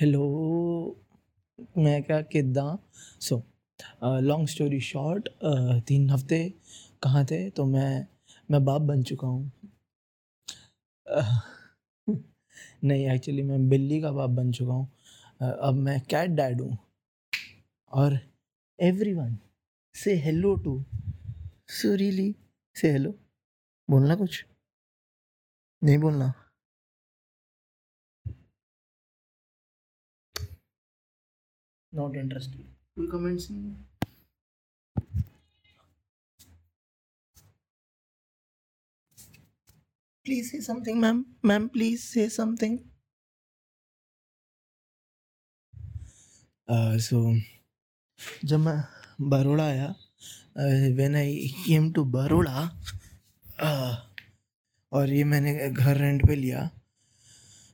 Hello मैं क्या किदा सो लॉन्ग स्टोरी शॉर्ट तीन हफ़्ते कहाँ थे? तो मैं मैं बाप बन चुका हूँ। नहीं एक्चुअली मैं बिल्ली का बाप बन चुका हूँ। अब मैं कैट डैड हूँ। और everyone say hello to Surili say hello बोलना कुछ? नहीं बोलना। नॉट इंटरेस्टेड कोई कमेंट्स नहीं please say something ma'am ma'am please say something so जब मैं बरोड़ा आया when I came to Baroda और ये मैंने घर रेंट पे लिया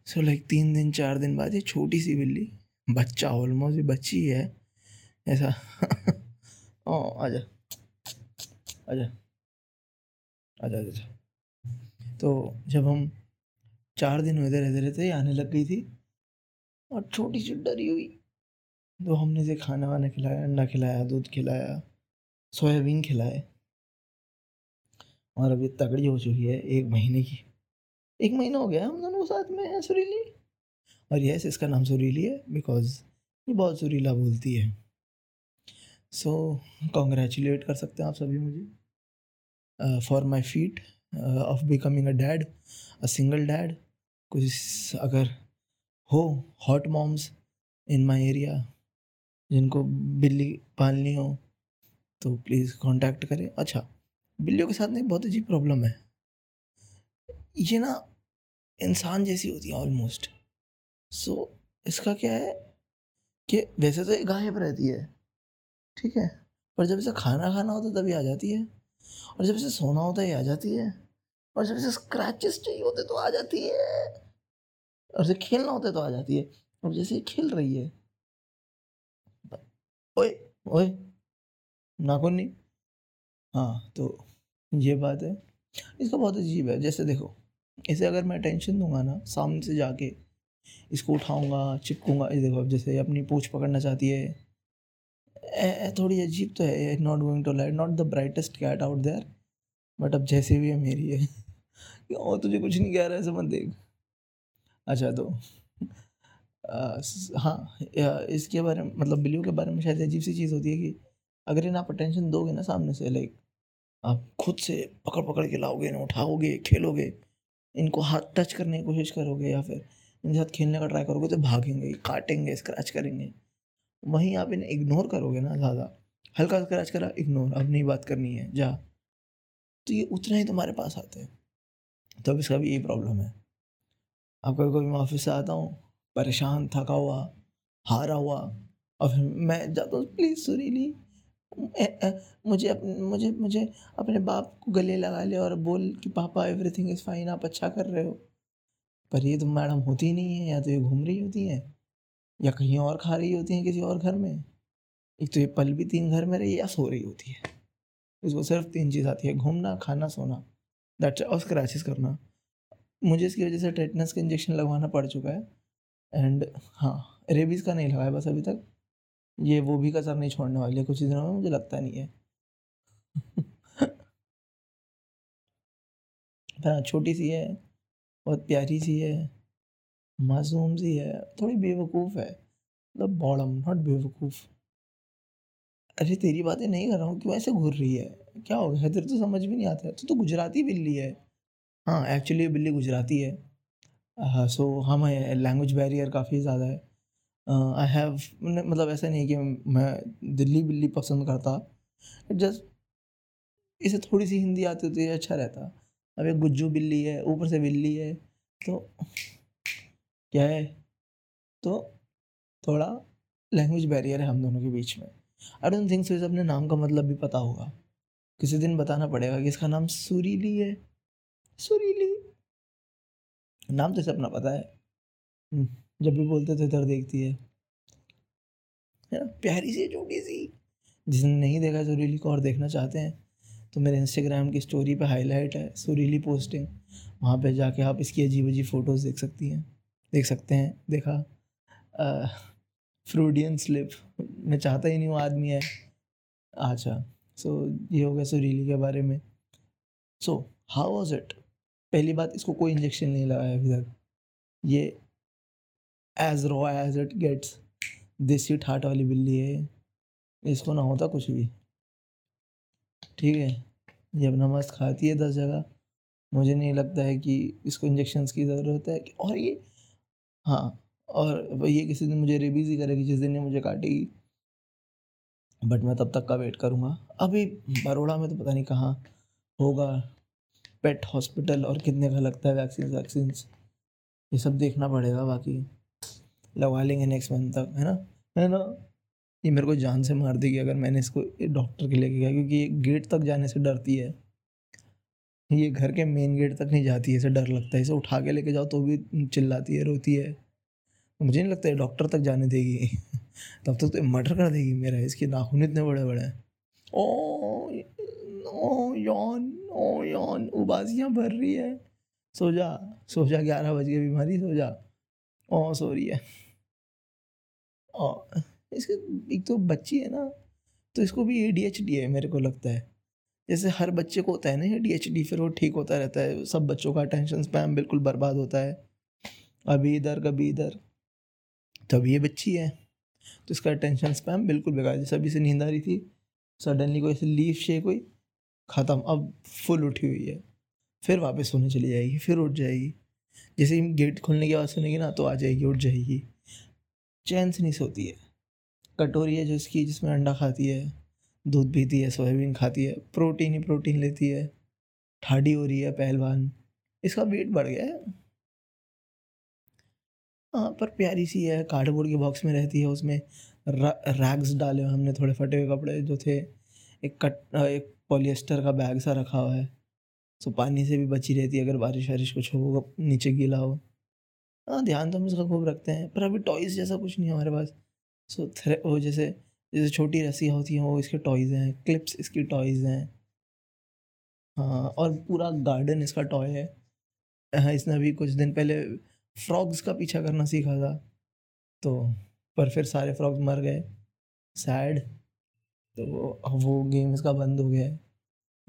सो so, लाइक like, तीन दिन चार दिन बाद ये छोटी सी बिल्ली बच्चा ऑलमोस्ट बच्ची है। ऐसा। ओ, आजा। आजा। आजा आजा तो जब हम चार दिन थे रहते रहते आने लग गई थी, और छोटी सी डरी हुई तो हमने इसे खाना वाना खिलाया, अंडा खिलाया, दूध खिलाया, सोयाबीन खिलाए, और अभी तगड़ी हो चुकी है, एक महीने की। एक महीना हो गया, हम दोनों साथ में है, सुरीली। और यस इसका नाम सुरीली है बिकॉज़ ये बहुत सुरीला बोलती है। सो so, कॉन्ग्रेचुलेट कर सकते हैं आप सभी मुझे for my feat of becoming a dad a single dad कुछ अगर हो hot moms in my area जिनको बिल्ली पालनी हो तो प्लीज़ कांटेक्ट करें। अच्छा बिल्लियों के साथ में बहुत अजीब प्रॉब्लम है। ये ना इंसान जैसी होती है ऑलमोस्ट सो so, इसका क्या है कि वैसे तो ये गायब रहती है ठीक है? पर जब इसे खाना खाना होता है तभी आ जाती है। और जब इसे सोना होता है आ जाती है। और जब इसे स्क्रैचेस चाहिए होते तो आ जाती है। और जब खेलना होता है तो आ जाती है। और जैसे खेल रही है। ओए ओए नाखून नहीं। हाँ तो ये बात है। इसका बहुत अजीब है। जैसे देखो इसे अगर मैं टेंशन दूँगा ना सामने से जाके इसको उठाऊँगा चिपकूँगा। ये देखो अब जैसे अपनी पूछ पकड़ना चाहती है। ए, ए, थोड़ी अजीब तो है not going to light not the brightest cat out there but अब जैसे भी है मेरी है। और तुझे कुछ नहीं कह रहा है समझ देख। अच्छा तो हाँ इसके बारे में मतलब बिल्लियों के बारे में शायद अजीब सी चीज़ होती है कि अगर इन्हें आप अटेंशन दोगे ना सामने से लाइक आप खुद से पकड़ पकड़ के लाओगे ना उठाओगे खेलोगे इनको हाथ टच करने की कोशिश करोगे या फिर इनके साथ खेलने का ट्राई करोगे तो भागेंगे, काटेंगे स्क्रैच करेंगे। वहीं आप इन्हें इग्नोर करोगे ना ज़्यादा। हल्का स्क्रैच करा इग्नोर अब नहीं बात करनी है, जा। तो ये उतना ही तुम्हारे पास आते हैं। तो अब इसका भी यही प्रॉब्लम है। अब कभी कभी मैं ऑफ़िस से आता हूँ, परेशान, थका हुआ, हारा हुआ, और फिर मैं जाता हूँ प्लीज़ सुरीली मुझे अपने मुझे मुझे अपने बाप को गले लगा ले और बोल कि, पापा एवरीथिंग इज़ फाइन आप अच्छा कर रहे हो। पर ये तो मैडम होती नहीं है, या तो ये घूम रही होती हैं, या कहीं और खा रही होती हैं किसी और घर में। एक तो ये पल भी तीन घर में रही या सो रही होती है। इसको सिर्फ़ तीन चीज़ आती है, घूमना, खाना, सोना। दैट्स और स्क्रैचेस करना। मुझे इसकी वजह से टेटनस का इंजेक्शन लगवाना पड़ चुका है। एंड हाँ रेबीज़ का नहीं लगाया बस अभी तक। ये वो भी कसर नहीं छोड़ने वाली है कुछ ही दिनों में, मुझे लगता नहीं है। हाँ छोटी सी है। बहुत प्यारी सी है, मासूम सी है, थोड़ी बेवकूफ़ है मतलब बॉडम नॉट बेवकूफ़। अरे, तेरी बातें नहीं कर रहा हूँ, क्यों ऐसे घूर रही है? क्या हो गया? तेरे तो समझ भी नहीं आता। तो तो गुजराती बिल्ली है। हाँ एक्चुअली बिल्ली गुजराती है। हाँ सो हम लैंग्वेज बैरियर काफ़ी ज़्यादा है। आई हैव मतलब ऐसा नहीं कि मैं दिल्ली बिल्ली पसंद करता। जस्ट इसे थोड़ी सी हिंदी आती होती है अच्छा रहता। अब एक गुज्जू बिल्ली है ऊपर से बिल्ली है तो क्या है? तो थोड़ा लैंग्वेज बैरियर है हम दोनों के बीच में। आई डोंट थिंक सो इसे अपने नाम का मतलब भी पता होगा। किसी दिन बताना पड़ेगा कि इसका नाम सुरीली है। सुरीली! नाम तो इसे अपना पता है। हम्म, जब भी बोलते थे इधर देखती है। प्यारी सी छोटी सी। जिसने नहीं देखा सुरीली को और देखना चाहते हैं। तो मेरे इंस्टाग्राम की स्टोरी पे हाईलाइट है सुरीली पोस्टिंग वहाँ पे जाके आप इसकी अजीब अजीब फ़ोटोज़ देख सकती हैं। देख सकते हैं देखा। फ्रूडियन स्लिप मैं चाहता ही नहीं हूँ आदमी है। अच्छा सो so, ये हो गया सुरीली के बारे में। सो हाउ वॉज़ इट पहली बात इसको कोई इंजेक्शन नहीं लगाया अभी तक। ये as raw as it gets देसी ठाट वाली बिल्ली है। इसको ना होता कुछ भी। ठीक है। अपना मस्त खाती है दस जगह, मुझे नहीं लगता है कि इसको इंजेक्शन्स की ज़रूरत है और ये हाँ और ये किसी दिन मुझे रेबीज ही करेगी, जिस दिन ये मुझे काटेगी। बट मैं तब तक का वेट करूँगा। अभी बड़ोड़ा में तो पता नहीं कहाँ होगा पेट हॉस्पिटल और कितने का लगता है वैक्सीन वैक्सीन ये सब देखना पड़ेगा बाकी। लगवा लेंगे नेक्स्ट मंथ तक, है ना? है ना ये मेरे को जान से मार देगी अगर मैंने इसको डॉक्टर के लेके गया, क्योंकि ये गेट तक जाने से डरती है। ये घर के मेन गेट तक नहीं जाती है, इसे डर लगता है। इसे उठा के लेके जाओ तो भी चिल्लाती है, रोती है। मुझे नहीं लगता है डॉक्टर तक जाने देगी। तब तक तो मर्डर कर देगी मेरा, इसके नाखून इतने बड़े बड़े हैं। ओ ओ, यौन ओ, यौन उबासियाँ भर रही है। सो जा सो जा, ग्यारह बज गए, बीमारी, सो जा। ओ, सो रही है। ओ। इसके, एक तो बच्ची है ना तो इसको भी ए डी एच डी है मेरे को लगता है। जैसे हर बच्चे को होता है ना डी एच डी फिर वो ठीक होता रहता है, सब बच्चों का अटेंशन स्पैम बिल्कुल बर्बाद होता है। अभी इधर, कभी इधर तब ये बच्ची है तो इसका अटेंशन स्पैम बिल्कुल बेकार जैसे अभी से नींद आ रही थी सडनली कोई ऐसे लीफ शेक हुई, ख़त्म, अब फुल उठी हुई है। फिर वापस सोने चली जाएगी, फिर उठ जाएगी। जैसे गेट खोलने की आवाज़ सुनेगी ना तो आ जाएगी, उठ जाएगी। चैन से नहीं सोती है। कटोरी है जो इसकी, जिसमें अंडा खाती है, दूध पीती है, सोयाबीन खाती है, प्रोटीन ही प्रोटीन लेती है, ठाडी हो रही है पहलवान। इसका वेट बढ़ गया है। हाँ पर प्यारी सी है कार्डबोर्ड के बॉक्स में रहती है, उसमें रैग्स डाले हुए हमने, थोड़े फटे हुए कपड़े जो थे, एक कट एक पॉलिएस्टर का बैग सा रखा हुआ है सो पानी से भी बची रहती है, अगर बारिश वारिश कुछ हो नीचे गीला हो। हाँ ध्यान तो हम इसका खूब रखते हैं, पर अभी टॉयज़ जैसा कुछ नहीं है हमारे पास। सो थ्रे वो जैसे जैसे छोटी रस्सियाँ होती हैं, वो इसके टॉयज़ हैं क्लिप्स इसकी टॉयज़ हैं। हाँ और पूरा गार्डन इसका टॉय है। हाँ इसने अभी कुछ दिन पहले फ्रॉग्स का पीछा करना सीखा था। तो पर फिर सारे फ्रॉग्स मर गए। सैड तो वो गेम इसका बंद हो गया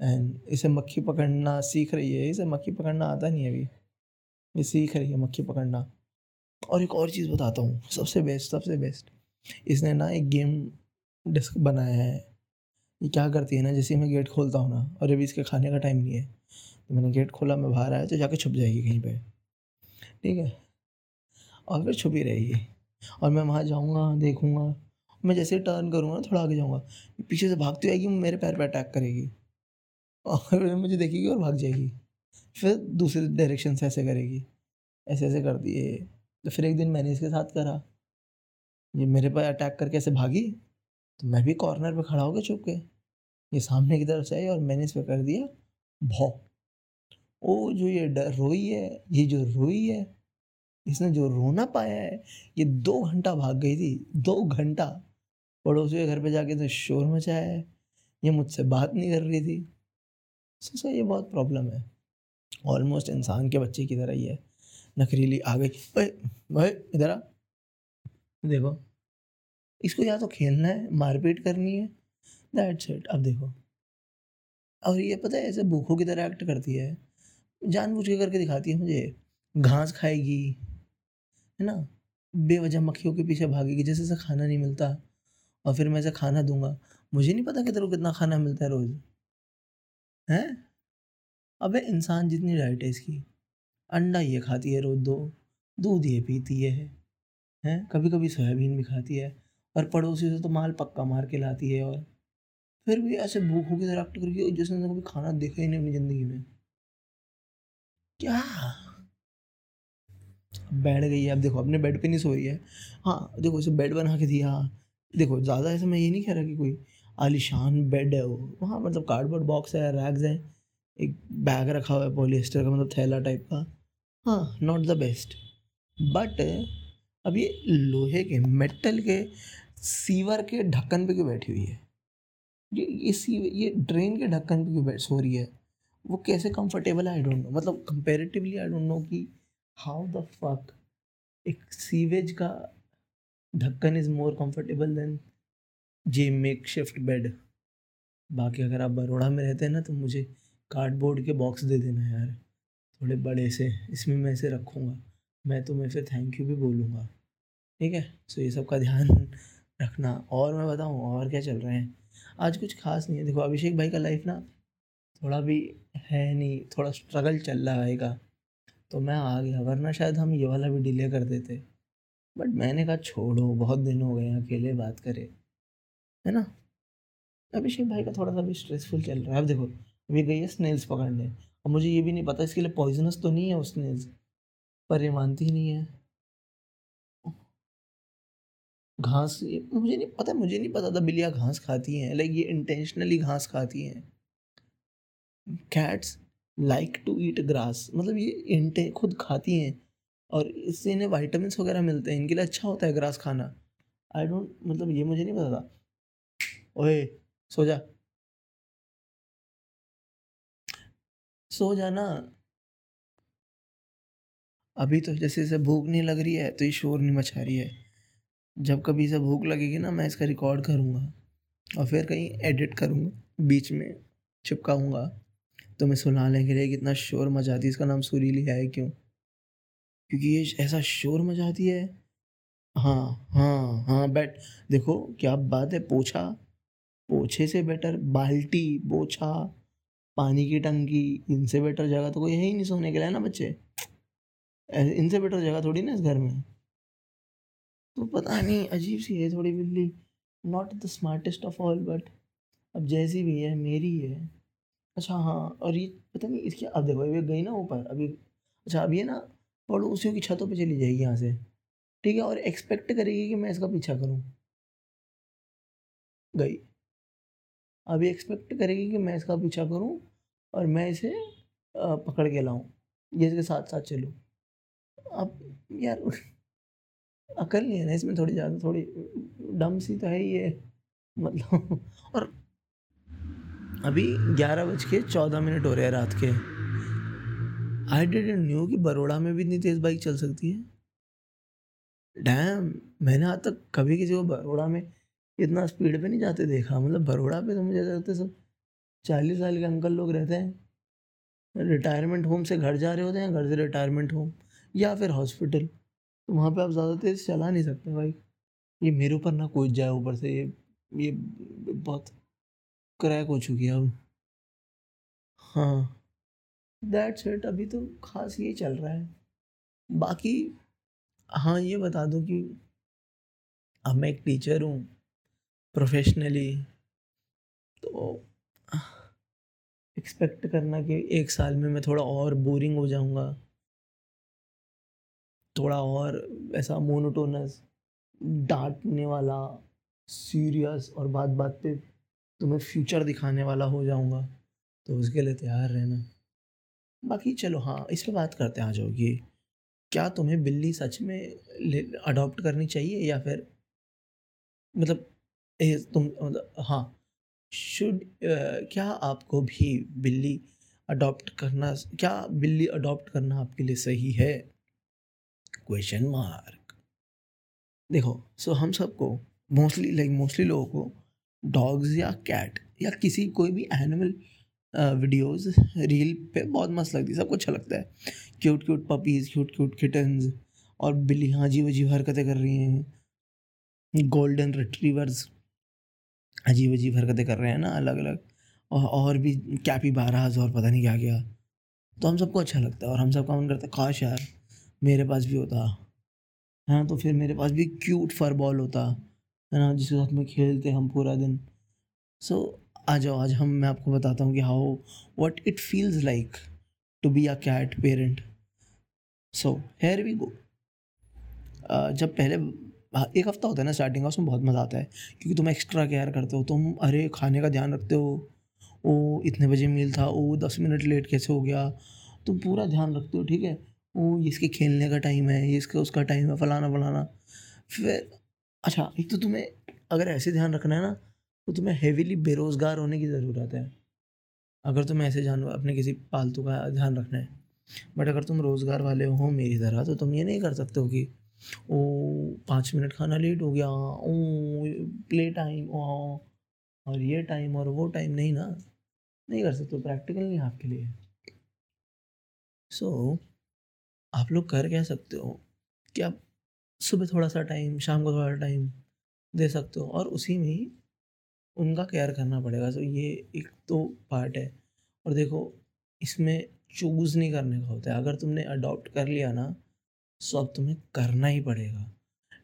एंड इसे मक्खी पकड़ना सीख रही है। इसे मक्खी पकड़ना आता नहीं अभी। ये सीख रही है मक्खी पकड़ना। और एक और चीज़ बताता हूँ। सबसे बेस्ट सबसे बेस्ट इसने ना एक गेम डिस्क बनाया है। ये क्या करती है ना, जैसे मैं गेट खोलता हूँ ना, और अभी इसके खाने का टाइम नहीं है तो मैंने गेट खोला, मैं बाहर आया तो जाके छुप जाएगी कहीं पे। ठीक है? और फिर छुपी रहेगी। और मैं वहाँ जाऊँगा, देखूँगा, मैं जैसे टर्न करूँगा ना, थोड़ा आगे जाऊँगा, पीछे से भागती आएगी, मेरे पैर पर अटैक करेगी। और फिर मुझे देखेगी और भाग जाएगी। फिर दूसरे डायरेक्शन से ऐसे करेगी ऐसे ऐसे कर दिए। तो फिर एक दिन मैंने इसके साथ करा। ये मेरे पर अटैक करके ऐसे भागी? तो मैं भी कॉर्नर पे खड़ा हो गया चुप के। ये सामने की तरफ़ से आई और मैंने इस पर कर दिया भौ। ओ, जो ये डर, रोई है, ये जो रोई है, इसने जो रोना पाया है, ये दो घंटा भाग गई थी, दो घंटा। पड़ोसी के घर पे जाके तो शोर मचाया है, ये मुझसे बात नहीं कर रही थी। सोचा ये बहुत प्रॉब्लम है। ऑलमोस्ट इंसान के बच्चे की तरह ही है। नखरीली आ गई भाई इधर आ। देखो। इसको या तो खेलना है, मारपीट करनी है दैट्स इट अब देखो। और ये पता है, ऐसे भूखों की तरह एक्ट करती है। जानबूझ के करके दिखाती है मुझे। घास खाएगी, है ना? बेवजह मक्खियों के पीछे भागेगी, जैसे से खाना नहीं मिलता, और फिर मैं ऐसे खाना दूँगा। मुझे नहीं पता कि तेरे को कितना खाना मिलता है रोज़। हैं? अबे इंसान जितनी डाइट है इसकी, अंडा ये खाती है रोज़ दो, दूध ये पीती है। हैं? कभी कभी सोयाबीन भी खाती है। और पड़ोसी से तो माल पक्का मार के लाती है और फिर भी ऐसे भूखों की तरह एक्ट करके जैसे कभी खाना देखा ही नहीं अपनी ज़िंदगी में। क्या? बैठ गई है, अब देखो, अपने बेड पे नहीं सो रही है। हाँ देखो इसे बेड बना के दिया। देखो, ज़्यादा ऐसे मैं ये नहीं कह रहा कि कोई आलिशान बेड है वो। वहाँ मतलब कार्डबोर्ड बॉक्स है रैग्स है, एक बैग रखा हुआ है पोलिएस्टर का मतलब थैला टाइप का। हाँ नॉट द बेस्ट बट अब ये लोहे के मेटल के सीवर के ढक्कन पे क्यों बैठी हुई है? ये ये सी ये ड्रेन के ढक्कन पे क्यों बैठ सो रही है? वो कैसे कंफर्टेबल है? आई डोंट नो मतलब कंपेरेटिवली आई डोंट नो कि हाउ द फक एक सीवेज का ढक्कन इज़ मोर कंफर्टेबल देन जे मेक शिफ्ट बेड बाकी अगर आप बड़ोड़ा में रहते हैं ना तो मुझे कार्डबोर्ड के बॉक्स दे देना यार। थोड़े बड़े से, इसमें मैं इसे रखूँगा। मैं तुम्हें फिर थैंक यू भी बोलूँगा। ठीक है? सो ये सब का ध्यान रखना। और मैं बताऊँ, और क्या चल रहे हैं? आज कुछ खास नहीं है। देखो, अभिषेक भाई का लाइफ ना थोड़ा भी है नहीं, थोड़ा स्ट्रगल चल रहा है का। तो मैं आ गया, वरना शायद हम ये वाला भी डिले कर देते। बट मैंने कहा, छोड़ो, बहुत दिन हो गए अकेले बात करे। है ना? अभिषेक भाई का थोड़ा सा भी स्ट्रेसफुल चल रहा है। अब देखो, अभी गई है स्नेल्स पकड़ने। और मुझे ये भी नहीं पता, इसके लिए पॉइजनस तो नहीं है उस स्नेल्स पर ये मानती नहीं है। घास मुझे नहीं, पता मुझे नहीं पता था बिल्लियाँ घास खाती हैं लाइक ये इंटेंशनली घास खाती हैं। Cats like to eat grass मतलब ये इंटे खुद खाती हैं, और इससे इन्हें वाइटामिन वगैरह मिलते हैं, इनके लिए अच्छा होता है ग्रास खाना। आई डोंट मतलब ये मुझे नहीं पता था। ओए, सो जा। सो जाना अभी तो जैसे जैसे भूख नहीं लग रही है तो ये शोर नहीं मचा रही है। जब कभी इसे भूख लगेगी ना, मैं इसका रिकॉर्ड करूँगा और फिर कहीं एडिट करूँगा, बीच में चिपकाऊँगा तो मैं सुनाने के लिए कितना शोर मचाती है, इसका नाम सूरी सुरीली है क्यों? क्योंकि ये ऐसा शोर मचाती है। हाँ हाँ हाँ बैठ देखो, क्या बात है, पोछा, पोछे से बेटर बाल्टी, पोछा, पानी की टंकी, इनसे बेटर जगह तो कोई है ही नहीं सोने के लिए ना बच्चे? इनसे बेटर जगह थोड़ी ना इस घर में। तो पता नहीं, अजीब सी है थोड़ी बिल्ली। Not the smartest of all but अब जैसी भी है, मेरी है। अच्छा हाँ और ये पता नहीं, इसकी अब देखो ये गई ना ऊपर, अभी अच्छा अभी है ना, पड़ोसियों की छतों पे चली जाएगी यहाँ से। ठीक है, और एक्सपेक्ट करेगी कि मैं इसका पीछा करूँ। गई। अभी एक्सपेक्ट करेगी कि मैं इसका पीछा करूँ, और मैं इसे पकड़ के लाऊं। ये इसके साथ साथ चलूँ। अब यार अकल नहीं है ना, इसमें थोड़ी ज़्यादा, थोड़ी, डम सी तो है ही है मतलब और अभी ग्यारह बज के चौदह मिनट हो रहे हैं रात के। आई डिड न्यू कि बड़ोड़ा में भी इतनी तेज़ बाइक चल सकती है। डैम मैंने आज तक कभी किसी को बड़ोड़ा में इतना स्पीड पे नहीं जाते देखा। मतलब बड़ोड़ा पे तो मुझे लगता है सब चालीस साल के अंकल लोग रहते हैं। रिटायरमेंट होम से घर जा रहे होते हैं, घर से रिटायरमेंट होम या फिर हॉस्पिटल तो वहाँ पे आप ज़्यादा तेज़ चला नहीं सकते भाई। ये मेरे ऊपर ना कूद जाए ऊपर से, ये ये बहुत क्रैक हो चुकी है अब। हाँ। दैट्स इट अभी तो खास यही चल रहा है। बाकी हाँ ये बता दूँ कि अब मैं एक टीचर हूँ प्रोफेशनली तो एक्सपेक्ट करना कि एक साल में मैं थोड़ा और बोरिंग हो जाऊँगा। थोड़ा और ऐसा मोनोटोनस डांटने वाला सीरियस और बात बात पे तुम्हें फ्यूचर दिखाने वाला हो जाऊँगा। तो उसके लिए तैयार रहना। बाकी चलो हाँ इस पर बात करते हैं आ जाओ कि क्या तुम्हें बिल्ली सच में अडॉप्ट करनी चाहिए या फिर मतलब ए, तुम मतलब हाँ शुड क्या आपको भी बिल्ली अडॉप्ट करना क्या बिल्ली अडॉप्ट करना आपके लिए सही है? क्वेश्चन मार्क देखो सो हम सबको मोस्टली लाइक मोस्टली लोगों को डॉग्स या कैट या किसी कोई भी एनिमल वीडियोस रील पे बहुत मस्त लगती है, सबको अच्छा लगता है। Cute cute puppies cute cute kittens और बिल्लियाँ अजीब अजीब हरकतें कर रही हैं। गोल्डन रिट्रीवर्स अजीब अजीब हरकतें कर रहे हैं ना अलग अलग और और भी कैपी बाराज और पता नहीं क्या क्या तो हम सबको अच्छा लगता है और हम सबका मन करता है, काश यार मेरे पास भी होता। है ना? तो फिर मेरे पास भी क्यूट फर बॉल होता। है ना? जिसके साथ में खेलते हम पूरा दिन। सो so, आ जाओ आज हम मैं आपको बताता हूँ कि how what it feels like to be a cat parent so here we go जब पहले एक हफ़्ता होता है ना स्टार्टिंग का उसमें बहुत मज़ा आता है। क्योंकि तुम एक्स्ट्रा केयर करते हो तुम अरे खाने का ध्यान रखते हो। ओ इतने बजे मील था ओ दस मिनट लेट कैसे हो गया? तुम पूरा ध्यान रखते हो ठीक है? ओ इसके खेलने का टाइम है इसका उसका टाइम है फलाना फलाना। फिर अच्छा एक तो तुम्हें अगर ऐसे ध्यान रखना है ना तो तुम्हें हेवीली बेरोज़गार होने की ज़रूरत है। अगर तुम्हें ऐसे जानवर अपने किसी पालतू का ध्यान रखना है। बट अगर तुम रोज़गार वाले हो मेरी तरह तो तुम ये नहीं कर सकते हो कि ओ पाँच मिनट खाना लेट हो गया ओ प्ले टाइम ओ और ये टाइम और वो टाइम नहीं ना नहीं कर सकते प्रैक्टिकल नहीं आपके लिए। सो so, आप लोग कर क्या सकते हो? कि आप सुबह थोड़ा सा टाइम शाम को थोड़ा टाइम दे सकते हो और उसी में उनका केयर करना पड़ेगा। तो ये एक तो पार्ट है। और देखो, इसमें चूज़ नहीं करने का होता है। अगर तुमने अडॉप्ट कर लिया ना सो अब तुम्हें करना ही पड़ेगा।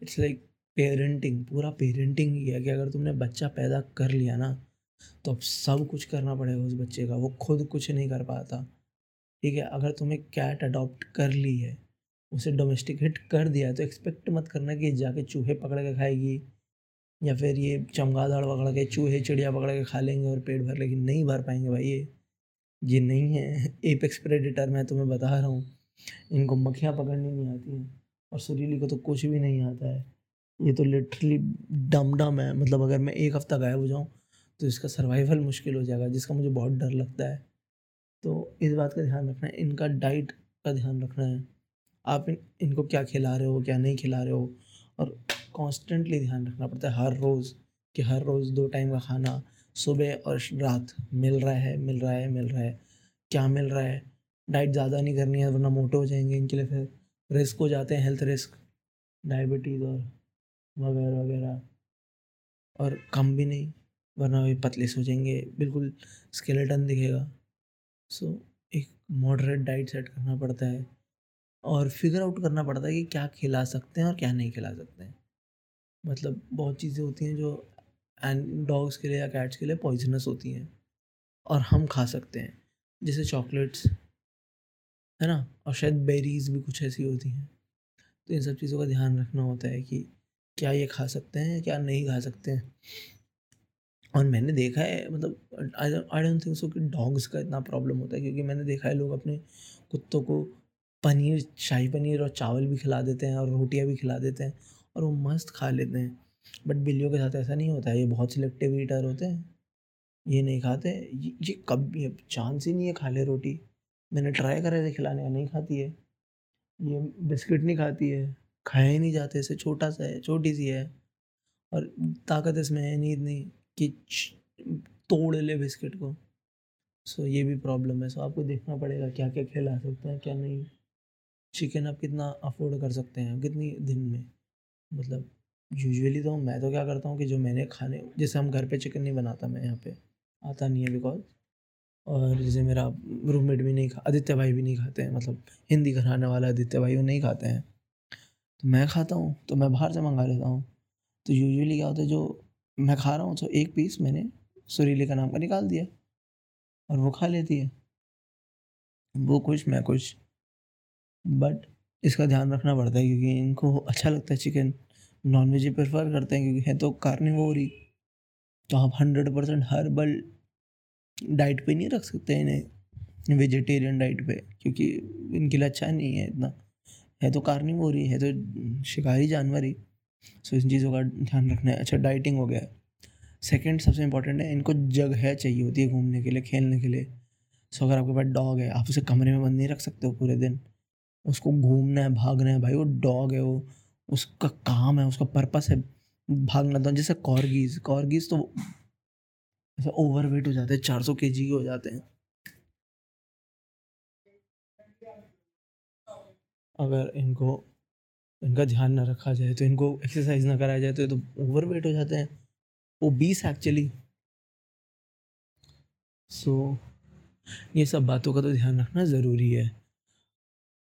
इट्स लाइक पेरेंटिंग पूरा पेरेंटिंग ही है कि अगर तुमने बच्चा पैदा कर लिया ना तो अब सब कुछ करना पड़ेगा उस बच्चे का। वो खुद कुछ नहीं कर पाता। ठीक है, अगर तुम्हें कैट अडॉप्ट कर ली है, उसे डोमेस्टिकेट कर दिया है तो एक्सपेक्ट मत करना कि जाके चूहे पकड़ के खाएगी या फिर ये चमगादड़ पकड़ के, चूहे चिड़िया पकड़ के खा लेंगे और पेट भर, लेकिन नहीं भर पाएँगे भाई ये। ये नहीं है। एपेक्स प्रेडिटर मैं तुम्हें बता रहा हूँ। इनको मक्खियाँ पकड़नी नहीं आती हैं और सुरीली को तो कुछ भी नहीं आता है। ये तो लिटरली डम डम है। मतलब अगर मैं एक हफ़्ता गायब हो जाऊँ तो इसका सर्वाइवल मुश्किल हो जाएगा, जिसका मुझे बहुत डर लगता है। तो इस बात का ध्यान रखना है, इनका डाइट का ध्यान रखना है। आप इन, इनको क्या खिला रहे हो, क्या नहीं खिला रहे हो? और कॉन्स्टेंटली ध्यान रखना पड़ता है हर रोज़ कि हर रोज़ दो टाइम का खाना सुबह और रात मिल रहा है, मिल रहा है, मिल रहा है। क्या मिल रहा है? डाइट ज़्यादा नहीं करनी है, वरना मोटे हो जाएँगे इनके लिए फिर। रिस्क हो जाते हैं हेल्थ रिस्क डायबिटीज़ और वगैरह वगैरह। और कम भी नहीं, वरना भी पतले सो जाएँगे। बिल्कुल स्केलेटन दिखेगा। सो, एक मॉडरेट डाइट सेट करना पड़ता है और फिगर आउट करना पड़ता है कि क्या खिला सकते हैं और क्या नहीं खिला सकते हैं। मतलब बहुत चीज़ें होती हैं जो एंड डॉग्स के लिए या कैट्स के लिए पॉइजनस होती हैं और हम खा सकते हैं। जैसे चॉकलेट्स है ना? और शायद बेरीज भी कुछ ऐसी होती हैं। तो इन सब चीज़ों का ध्यान रखना होता है कि क्या ये खा सकते हैं क्या नहीं खा सकते हैं। और मैंने देखा है मतलब आई डोंट थिंक सो कि डॉग्स का इतना प्रॉब्लम होता है क्योंकि मैंने देखा है लोग अपने कुत्तों को पनीर शाही पनीर और चावल भी खिला देते हैं और रोटियाँ भी खिला देते हैं और वो मस्त खा लेते हैं। बट बिल्लियों के साथ ऐसा नहीं होता है ये बहुत सिलेक्टिव ईटर होते हैं। ये नहीं खाते ये, ये कब चांस ही नहीं है खा ले रोटी। मैंने ट्राई करा है खिलाने का नहीं खाती है। ये बिस्किट नहीं खाती है खाया ही नहीं जाते इसे छोटा सा है छोटी सी है। और ताकत इसमें है नहीं। इतनी कि तोड़ ले बिस्किट को। सो ये भी प्रॉब्लम है। सो आपको देखना पड़ेगा क्या क्या खिला सकते हैं, क्या नहीं। चिकन आप कितना अफोर्ड कर सकते हैं, कितनी दिन में। मतलब यूजुअली तो मैं तो क्या करता हूँ कि जो मैंने खाने, जैसे हम घर पे चिकन नहीं बनाता मैं यहाँ पे, आता नहीं है बिकॉज़ और जैसे मेरा रूममेट भी नहीं खा, आदित्य भाई भी नहीं खाते हैं मतलब हिंदी खाने वाला आदित्य भाई, वो नहीं खाते हैं। तो मैं खाता हूँ तो मैं बाहर से मंगा लेता हूँ। तो यूजुअली क्या होता है, जो मैं खा रहा हूँ तो एक पीस मैंने सुरीले का नाम का निकाल दिया और वो खा लेती है। वो कुछ मैं कुछ बट इसका ध्यान रखना पड़ता है क्योंकि इनको अच्छा लगता है चिकन नॉन वेज ही प्रेफर करते हैं क्योंकि है तो कार्निवोरी तो आप हंड्रेड परसेंट हर्बल डाइट पे नहीं रख सकते इन्हें वेजिटेरियन डाइट पे, क्योंकि इनके लिए अच्छा नहीं है इतना। है तो कार्निवोरी है तो शिकारी जानवर ही। सो इन चीज़ों का ध्यान रखना है। अच्छा डाइटिंग हो गया। सेकेंड सबसे इंपॉर्टेंट है, इनको जगह चाहिए होती है घूमने के लिए, खेलने के लिए। सो अगर आपके पास डॉग है, आप उसे कमरे में बंद नहीं रख सकते हो पूरे दिन। उसको घूमना है, भागना है, भाई, वो डॉग है, वो उसका काम है, उसका पर्पस है। भागना तो जैसे कॉर्गीज कॉर्गीज तो ऐसा ओवर वेट हो जाते हैं, चार सौ के जी हो जाते हैं। अगर इनको इनका ध्यान ना रखा जाए तो इनको एक्सरसाइज ना कराया जाए तो, तो ओवर वेट हो जाते हैं। वो बीस एक्चुअली सो ये सब बातों का तो ध्यान रखना ज़रूरी है।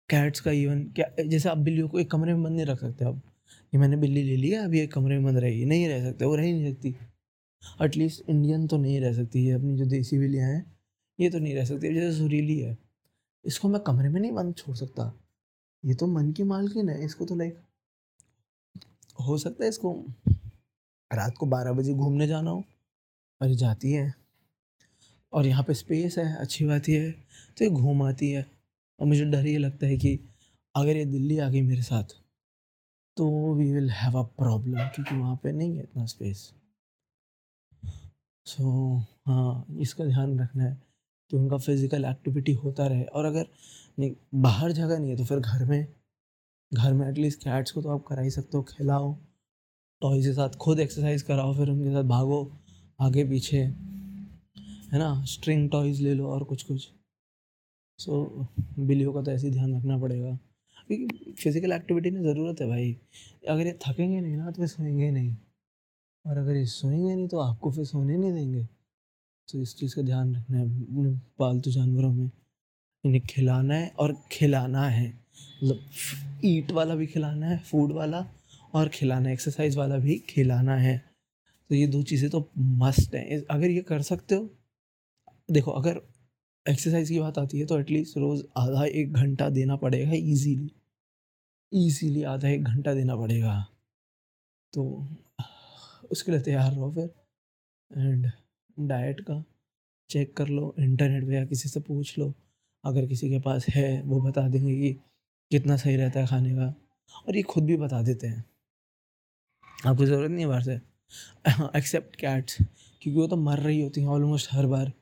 कैट्स का इवन क्या जैसे आप बिल्लियों को एक कमरे में बंद नहीं रख सकते अब ये मैंने बिल्ली ले लिया अभी एक कमरे में बंद रहेगी। नहीं रह सकते वो रह ही नहीं सकती। एटलीस्ट इंडियन तो नहीं रह सकती है अपनी जो देसी बिल्लियाँ हैं ये तो नहीं रह सकती। जैसे सुरीली है इसको मैं कमरे में नहीं बंद छोड़ सकता। ये तो मन की मालकिन है इसको तो लाइक हो सकता है इसको रात को बारह बजे घूमने जाना हो। और ये जाती है। और यहाँ पे स्पेस है अच्छी बात ये है तो ये घूम आती है। और मुझे डर ये लगता है कि अगर ये दिल्ली आ गई मेरे साथ तो we will have a problem क्योंकि वहाँ पे नहीं है इतना स्पेस सो so, हाँ इसका ध्यान रखना है कि उनका फ़िज़िकल एक्टिविटी होता रहे। और अगर नहीं बाहर जगह नहीं है तो फिर घर में घर में एटलीस्ट कैट्स को तो आप करा ही सकते हो खिलाओ टॉयज के साथ खुद एक्सरसाइज कराओ फिर उनके साथ भागो आगे पीछे है ना? स्ट्रिंग टॉयज ले लो और कुछ कुछ सो so, बिल्लियों का तो ऐसे ही ध्यान रखना पड़ेगा। क्योंकि फ़िज़िकल एक्टिविटी में ज़रूरत है भाई। अगर ये थकेंगे नहीं ना तो फिर सोएँगे नहीं। और अगर ये सोएँगे नहीं तो आपको फिर सोने नहीं देंगे। तो इस चीज़ का ध्यान रखना है पालतू जानवरों में। इन्हें खिलाना है और खिलाना है। मतलब ईट वाला भी खिलाना है फ़ूड वाला और खिलाना है एक्सरसाइज वाला भी खिलाना है। तो ये दो चीज़ें तो मस्ट हैं। अगर ये कर सकते हो, देखो, अगर एक्सरसाइज की बात आती है तो एटलीस्ट रोज़ आधा एक घंटा देना पड़ेगा ईजीली ईजीली आधा एक घंटा देना पड़ेगा। तो उसके लिए तैयार रहो फिर एंड डाइट का चेक कर लो इंटरनेट पे या किसी से पूछ लो। अगर किसी के पास है, वो बता देंगे कि कितना सही रहता है खाने का। और ये खुद भी बता देते हैं। आपको ज़रूरत नहीं है बाहर से। एक्सेप्ट कैट्स क्योंकि वो तो मर रही होती हैं ऑलमोस्ट हर बार।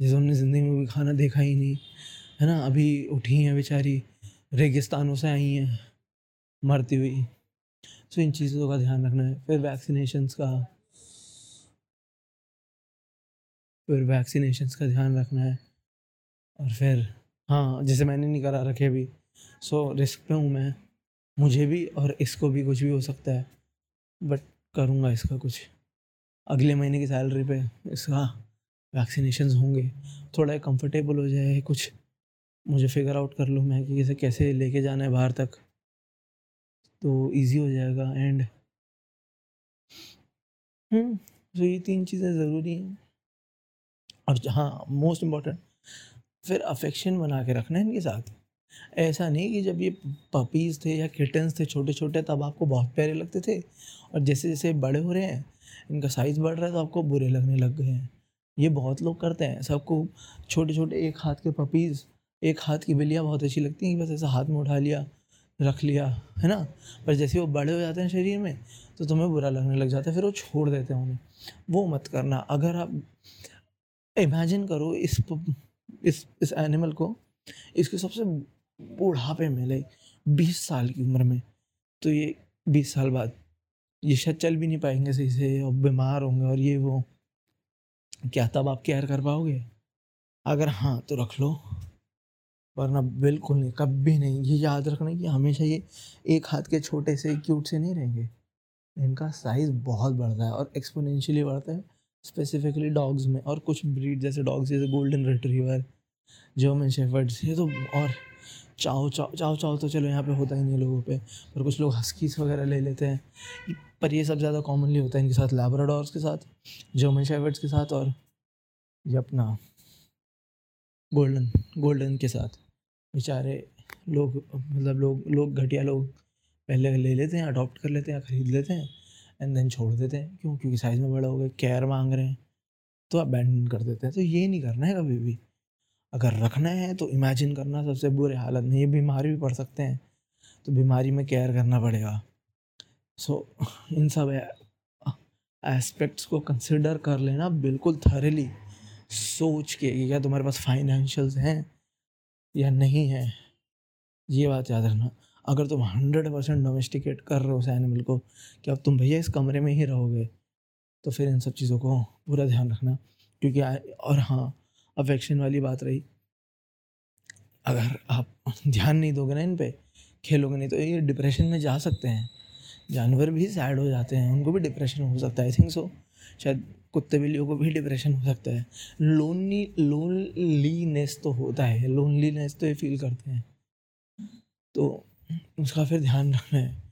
जैसे उन्होंने ज़िंदगी में भी खाना देखा ही नहीं। है ना? अभी उठी हैं बेचारी, रेगिस्तानों से आई हैं, मरती हुई। सो इन चीज़ों का ध्यान रखना है। फिर वैक्सीनेशन का। फिर वैक्सीनेशन का ध्यान रखना है। और फिर हाँ जैसे मैंने नहीं करा रखे अभी। सो रिस्क पे हूँ मैं। मुझे भी और इसको भी कुछ भी हो सकता है। बट करूँगा इसका कुछ। अगले महीने की सैलरी पे इसका वैक्सीनेशन होंगे। थोड़ा कंफर्टेबल हो जाए कुछ। मुझे फिगर आउट कर लूँ मैं कि इसे कैसे लेके जाना है बाहर तक। तो इजी हो जाएगा एंड हम्म तो ये तीन चीज़ें ज़रूरी हैं। और हाँ मोस्ट इंपॉर्टेंट फिर अफेक्शन बना के रखना है इनके साथ। ऐसा नहीं कि जब ये पपीज़ थे या किटन्स थे छोटे छोटे तब आपको बहुत प्यारे लगते थे। और जैसे जैसे बड़े हो रहे हैं, इनका साइज़ बढ़ रहा है तो आपको बुरे लगने लग गए हैं। ये बहुत लोग करते हैं। सबको छोटे छोटे एक हाथ के पपीज़ एक हाथ की बिल्लियाँ बहुत अच्छी लगती हैं। बस ऐसा हाथ में उठा लिया, रख लिया, है ना? पर जैसे वो बड़े हो जाते हैं शरीर में तो तुम्हें बुरा लगने लग जाता है, फिर वो छोड़ देते हैं उन्हें। वो मत करना। अगर आप इमेजिन करो, इस इस इस एनिमल को, इसके सबसे बुढ़ापे में ले बीस साल की उम्र में। तो ये बीस साल बाद, ये शायद चल भी नहीं पाएँगे सही से, और बीमार होंगे और ये वो। क्या तब आप केयर कर पाओगे? अगर हाँ तो रख लो। वरना बिल्कुल नहीं, कभी नहीं। ये याद रखना कि हमेशा ये एक हाथ के छोटे से क्यूट से नहीं रहेंगे। इनका साइज़ बहुत बढ़ता है और एक्सपोनेंशियली बढ़ता है। स्पेसिफिकली डॉग्स में और कुछ ब्रीड जैसे डॉग्स जैसे गोल्डन रिट्रीवर जर्मन शेफर्ड्स ये तो और चाओ चाओ चाओ चाओ तो चलो यहाँ पे होता ही नहीं लोगों पे, पर कुछ लोग हस्कीस वगैरह ले लेते हैं। पर ये सब ज़्यादा कॉमनली होता है इनके साथ लेबराडोर्स के साथ जर्मन शेफर्ड्स के साथ और ये अपना गोल्डन गोल्डन के साथ। बेचारे लोग मतलब लोग लोग घटिया लोग पहले ले लेते हैं अडॉप्ट कर लेते हैं, ख़रीद लेते हैं। एंड देन छोड़ देते हैं। क्यों? क्योंकि साइज़ में बड़ा हो गए केयर मांग रहे हैं। तो आप अबैंडन कर देते हैं। तो ये नहीं करना है कभी भी। अगर रखना है तो इमेजिन करना सबसे बुरे हालत में। ये बीमारी भी पड़ सकते हैं। तो बीमारी में केयर करना पड़ेगा। सो so, इन सब एस्पेक्ट्स को कंसिडर कर लेना बिल्कुल थरली सोच के कि क्या तुम्हारे पास फाइनेंशियल्स हैं या नहीं है। ये बात याद रखना। अगर तुम हंड्रेड परसेंट डोमेस्टिकेट कर रहे हो उस एनिमल को, कि अब तुम भैया इस कमरे में ही रहोगे तो फिर इन सब चीज़ों को पूरा ध्यान रखना। क्योंकि और हाँ अफेक्शन वाली बात रही। अगर आप ध्यान नहीं दोगे ना इन पर खेलोगे नहीं तो ये डिप्रेशन में जा सकते हैं। जानवर भी सैड हो जाते हैं, उनको भी डिप्रेशन हो सकता है आई थिंक सो शायद कुत्ते बिल्लियों को भी डिप्रेशन हो सकता है। लोनली लोनलीनेस तो होता है लोनलीनेस तो ये फील करते हैं। तो उसका फिर ध्यान रखना है।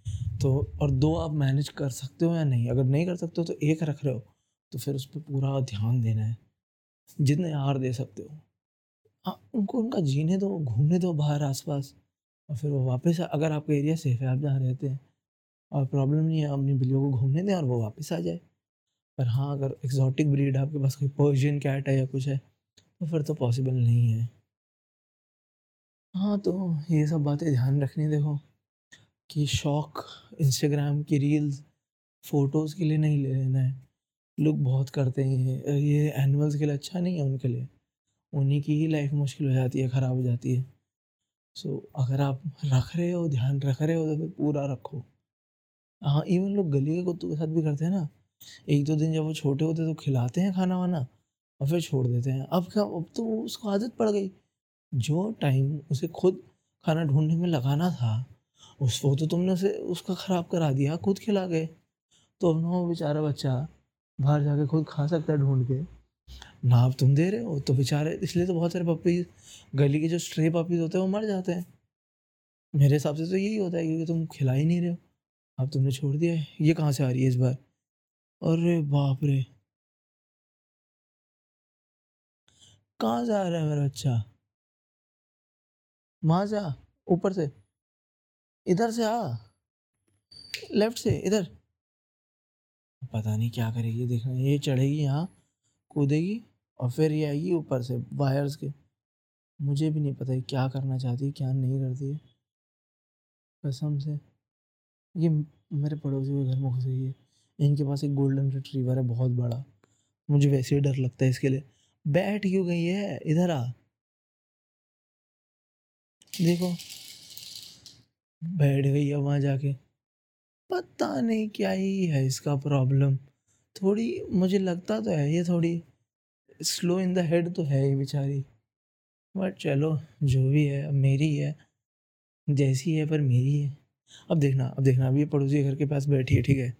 तो और दो, आप मैनेज कर सकते हो या नहीं? अगर नहीं कर सकते हो तो एक रख रहे हो तो फिर उस पर पूरा ध्यान देना है। जितने यार दे सकते हो। हाँ उनको, उनका जीने दो, घूमने दो बाहर आसपास। और फिर वो वापस अगर आपका एरिया सेफ़ है, आप जहाँ रहते हैं, और प्रॉब्लम नहीं है अपनी बिल्लियों को घूमने दें और वो वापस आ जाए। पर हाँ अगर एक्जॉटिक ब्रीड आपके पास कोई पर्शियन कैट है या कुछ है तो फिर तो पॉसिबल नहीं है। हाँ तो ये सब बातें ध्यान रखनी देखो कि शौक इंस्टाग्राम की रील्स फ़ोटोज़ के लिए नहीं ले लेना है। लोग बहुत करते हैं ये एनिमल्स के लिए अच्छा नहीं है उनके लिए। उन्हीं की ही लाइफ मुश्किल हो जाती है ख़राब हो जाती है। सो so, अगर आप रख रहे हो ध्यान रख रहे हो तो फिर पूरा रखो। हाँ इवन लोग गली के कुत्तों के साथ भी करते हैं ना। एक दो दिन जब वो छोटे होते तो खिलाते हैं खाना वाना और फिर छोड़ देते हैं। अब क्या अब तो उसको आदत पड़ गई। जो टाइम उसे खुद खाना ढूँढने में लगाना था, उस वो तो तुमने उसे, उसका ख़राब करा दिया, खुद खिला गए। तो अब ना वो बेचारा बच्चा बाहर जाके खुद खा सकता है ढूंढ के। ना अब तुम दे रहे हो तो बेचारे, इसलिए तो बहुत सारे पपीज गली के जो स्ट्रे पपीज होते हैं, वो मर जाते हैं। मेरे हिसाब से तो यही होता है, क्योंकि तुम खिला ही नहीं रहे हो। अब तुमने छोड़ दिया है, ये कहाँ से आ रही है इस बार? अरे बाप रे। कहाँ से आ रहा है मेरा बच्चा? वहाँ से आ, ऊपर से। इधर से आ। लेफ़्ट से, इधर। पता नहीं क्या करेगी, देखना। ये चढ़ेगी यहाँ, कूदेगी और फिर ये आएगी ऊपर से, वायर्स के। मुझे भी नहीं पता है क्या करना चाहती है, क्या नहीं करती है। कसम से। ये मेरे पड़ोसी के घर में घुस गई है। इनके पास एक गोल्डन रिट्रीवर है, बहुत बड़ा। मुझे वैसे ही डर लगता है इसके लिए। बैठ क्यों गई है? इधर आ। देखो। बैठ गई है वहाँ जाके। पता नहीं क्या ही है इसका प्रॉब्लम। थोड़ी, मुझे लगता तो है ये थोड़ी स्लो इन द हेड तो है ही बेचारी। बट चलो, जो भी है, अब मेरी है जैसी है पर मेरी है अब देखना अब देखना, अभी ये पड़ोसी घर के पास बैठी है, ठीक है?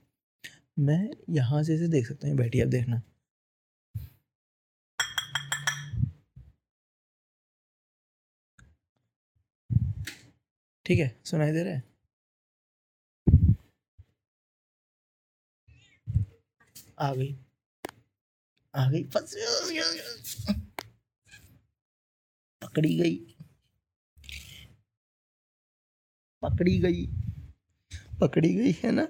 मैं यहाँ से इसे देख सकता हूँ बैठी अब देखना। ठीक है, सुनाई दे रहा है। आ गई। आ गई। फंस पकड़ी गई। पकड़ी गई। पकड़ी गई है ना?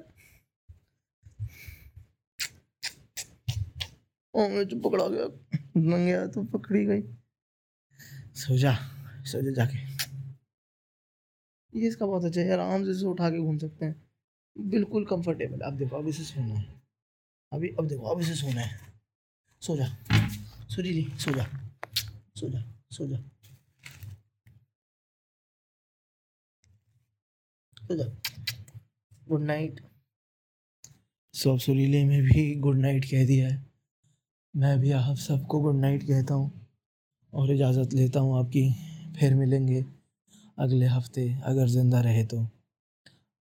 ओ, मैं तो पकड़ा गया। गया तो पकड़ी गई। सो जा सो जा जाके। ये इसका बहुत अच्छा है आराम से इसे उठा के घूम सकते हैं। बिल्कुल कंफर्टेबल अब देखो, अब इसे सोना है। अभी, अब देखो, अब इसे सोना है। सो जा। सो जी सो जा। सो जा सो जा। सो जा। गुड नाइट सो अब सुरीले में भी गुड नाइट कह दिया है। मैं भी आप सबको गुड नाइट कहता हूँ। और इजाज़त लेता हूँ आपकी। फिर मिलेंगे। अगले हफ़्ते अगर ज़िंदा रहे तो।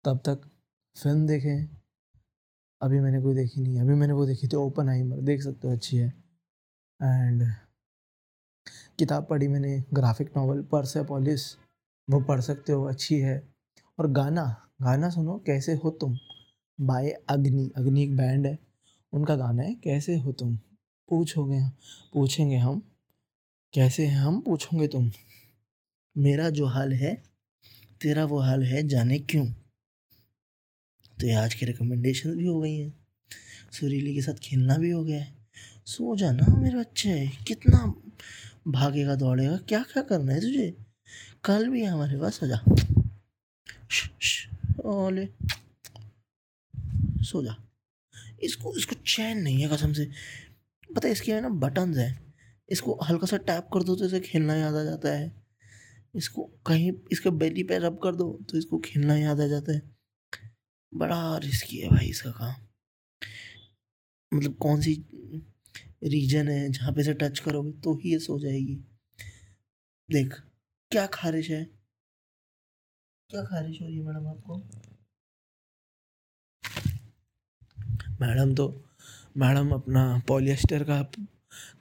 तब तक फ़िल्म देखें। अभी मैंने कोई देखी नहीं, अभी मैंने वो देखी थी ओपन आई देख सकते हो, अच्छी है। एंड किताब पढ़ी मैंने, graphic novel, Persepolis वो पढ़ सकते हो, अच्छी है। और गाना गाना सुनो, कैसे हो तुम? बाय अग्नि अग्नि एक बैंड है। उनका गाना है, कैसे हो तुम? पूछोगे, पूछेंगे हम, कैसे हैं हम पूछोगे तुम? मेरा जो हाल है, तेरा वो हाल है, जाने क्यों? तो ये आज की रिकमेंडेशन भी हो गई हैं। सुरीली के साथ खेलना भी हो गया है। सो जाना मेरे बच्चे, कितना भागेगा, दौड़ेगा, क्या क्या करना है तुझे? कल भी हमारे पास सजा ओले। सो जा। इसको इसको चैन नहीं है कसम से। पता है, इसके ना बटन्स हैं। इसको हल्का सा टैप कर दो तो इसे खेलना याद आ जाता है। इसको कहीं, इसके बेली पे रब कर दो तो इसको खेलना याद आ जाता है। बड़ा रिस्की है भाई इसका काम। मतलब कौन सी रीजन है जहाँ पे से टच करोगे तो ही ये सो जाएगी। देख, क्या खारिश है? क्या खारिश हो रही है मैडम आपको? मैडम तो मैडम अपना पॉलिएस्टर का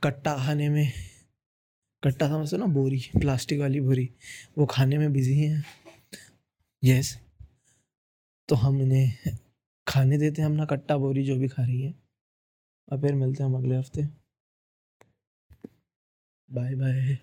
कट्टा खाने में कट्टा समझते ना, बोरी, प्लास्टिक वाली बोरी। वो खाने में बिज़ी हैं। यस तो हम इन्हें खाने देते हैं हम ना कट्टा, बोरी जो भी खा रही है। और फिर मिलते हैं हम अगले हफ़्ते। Bye bye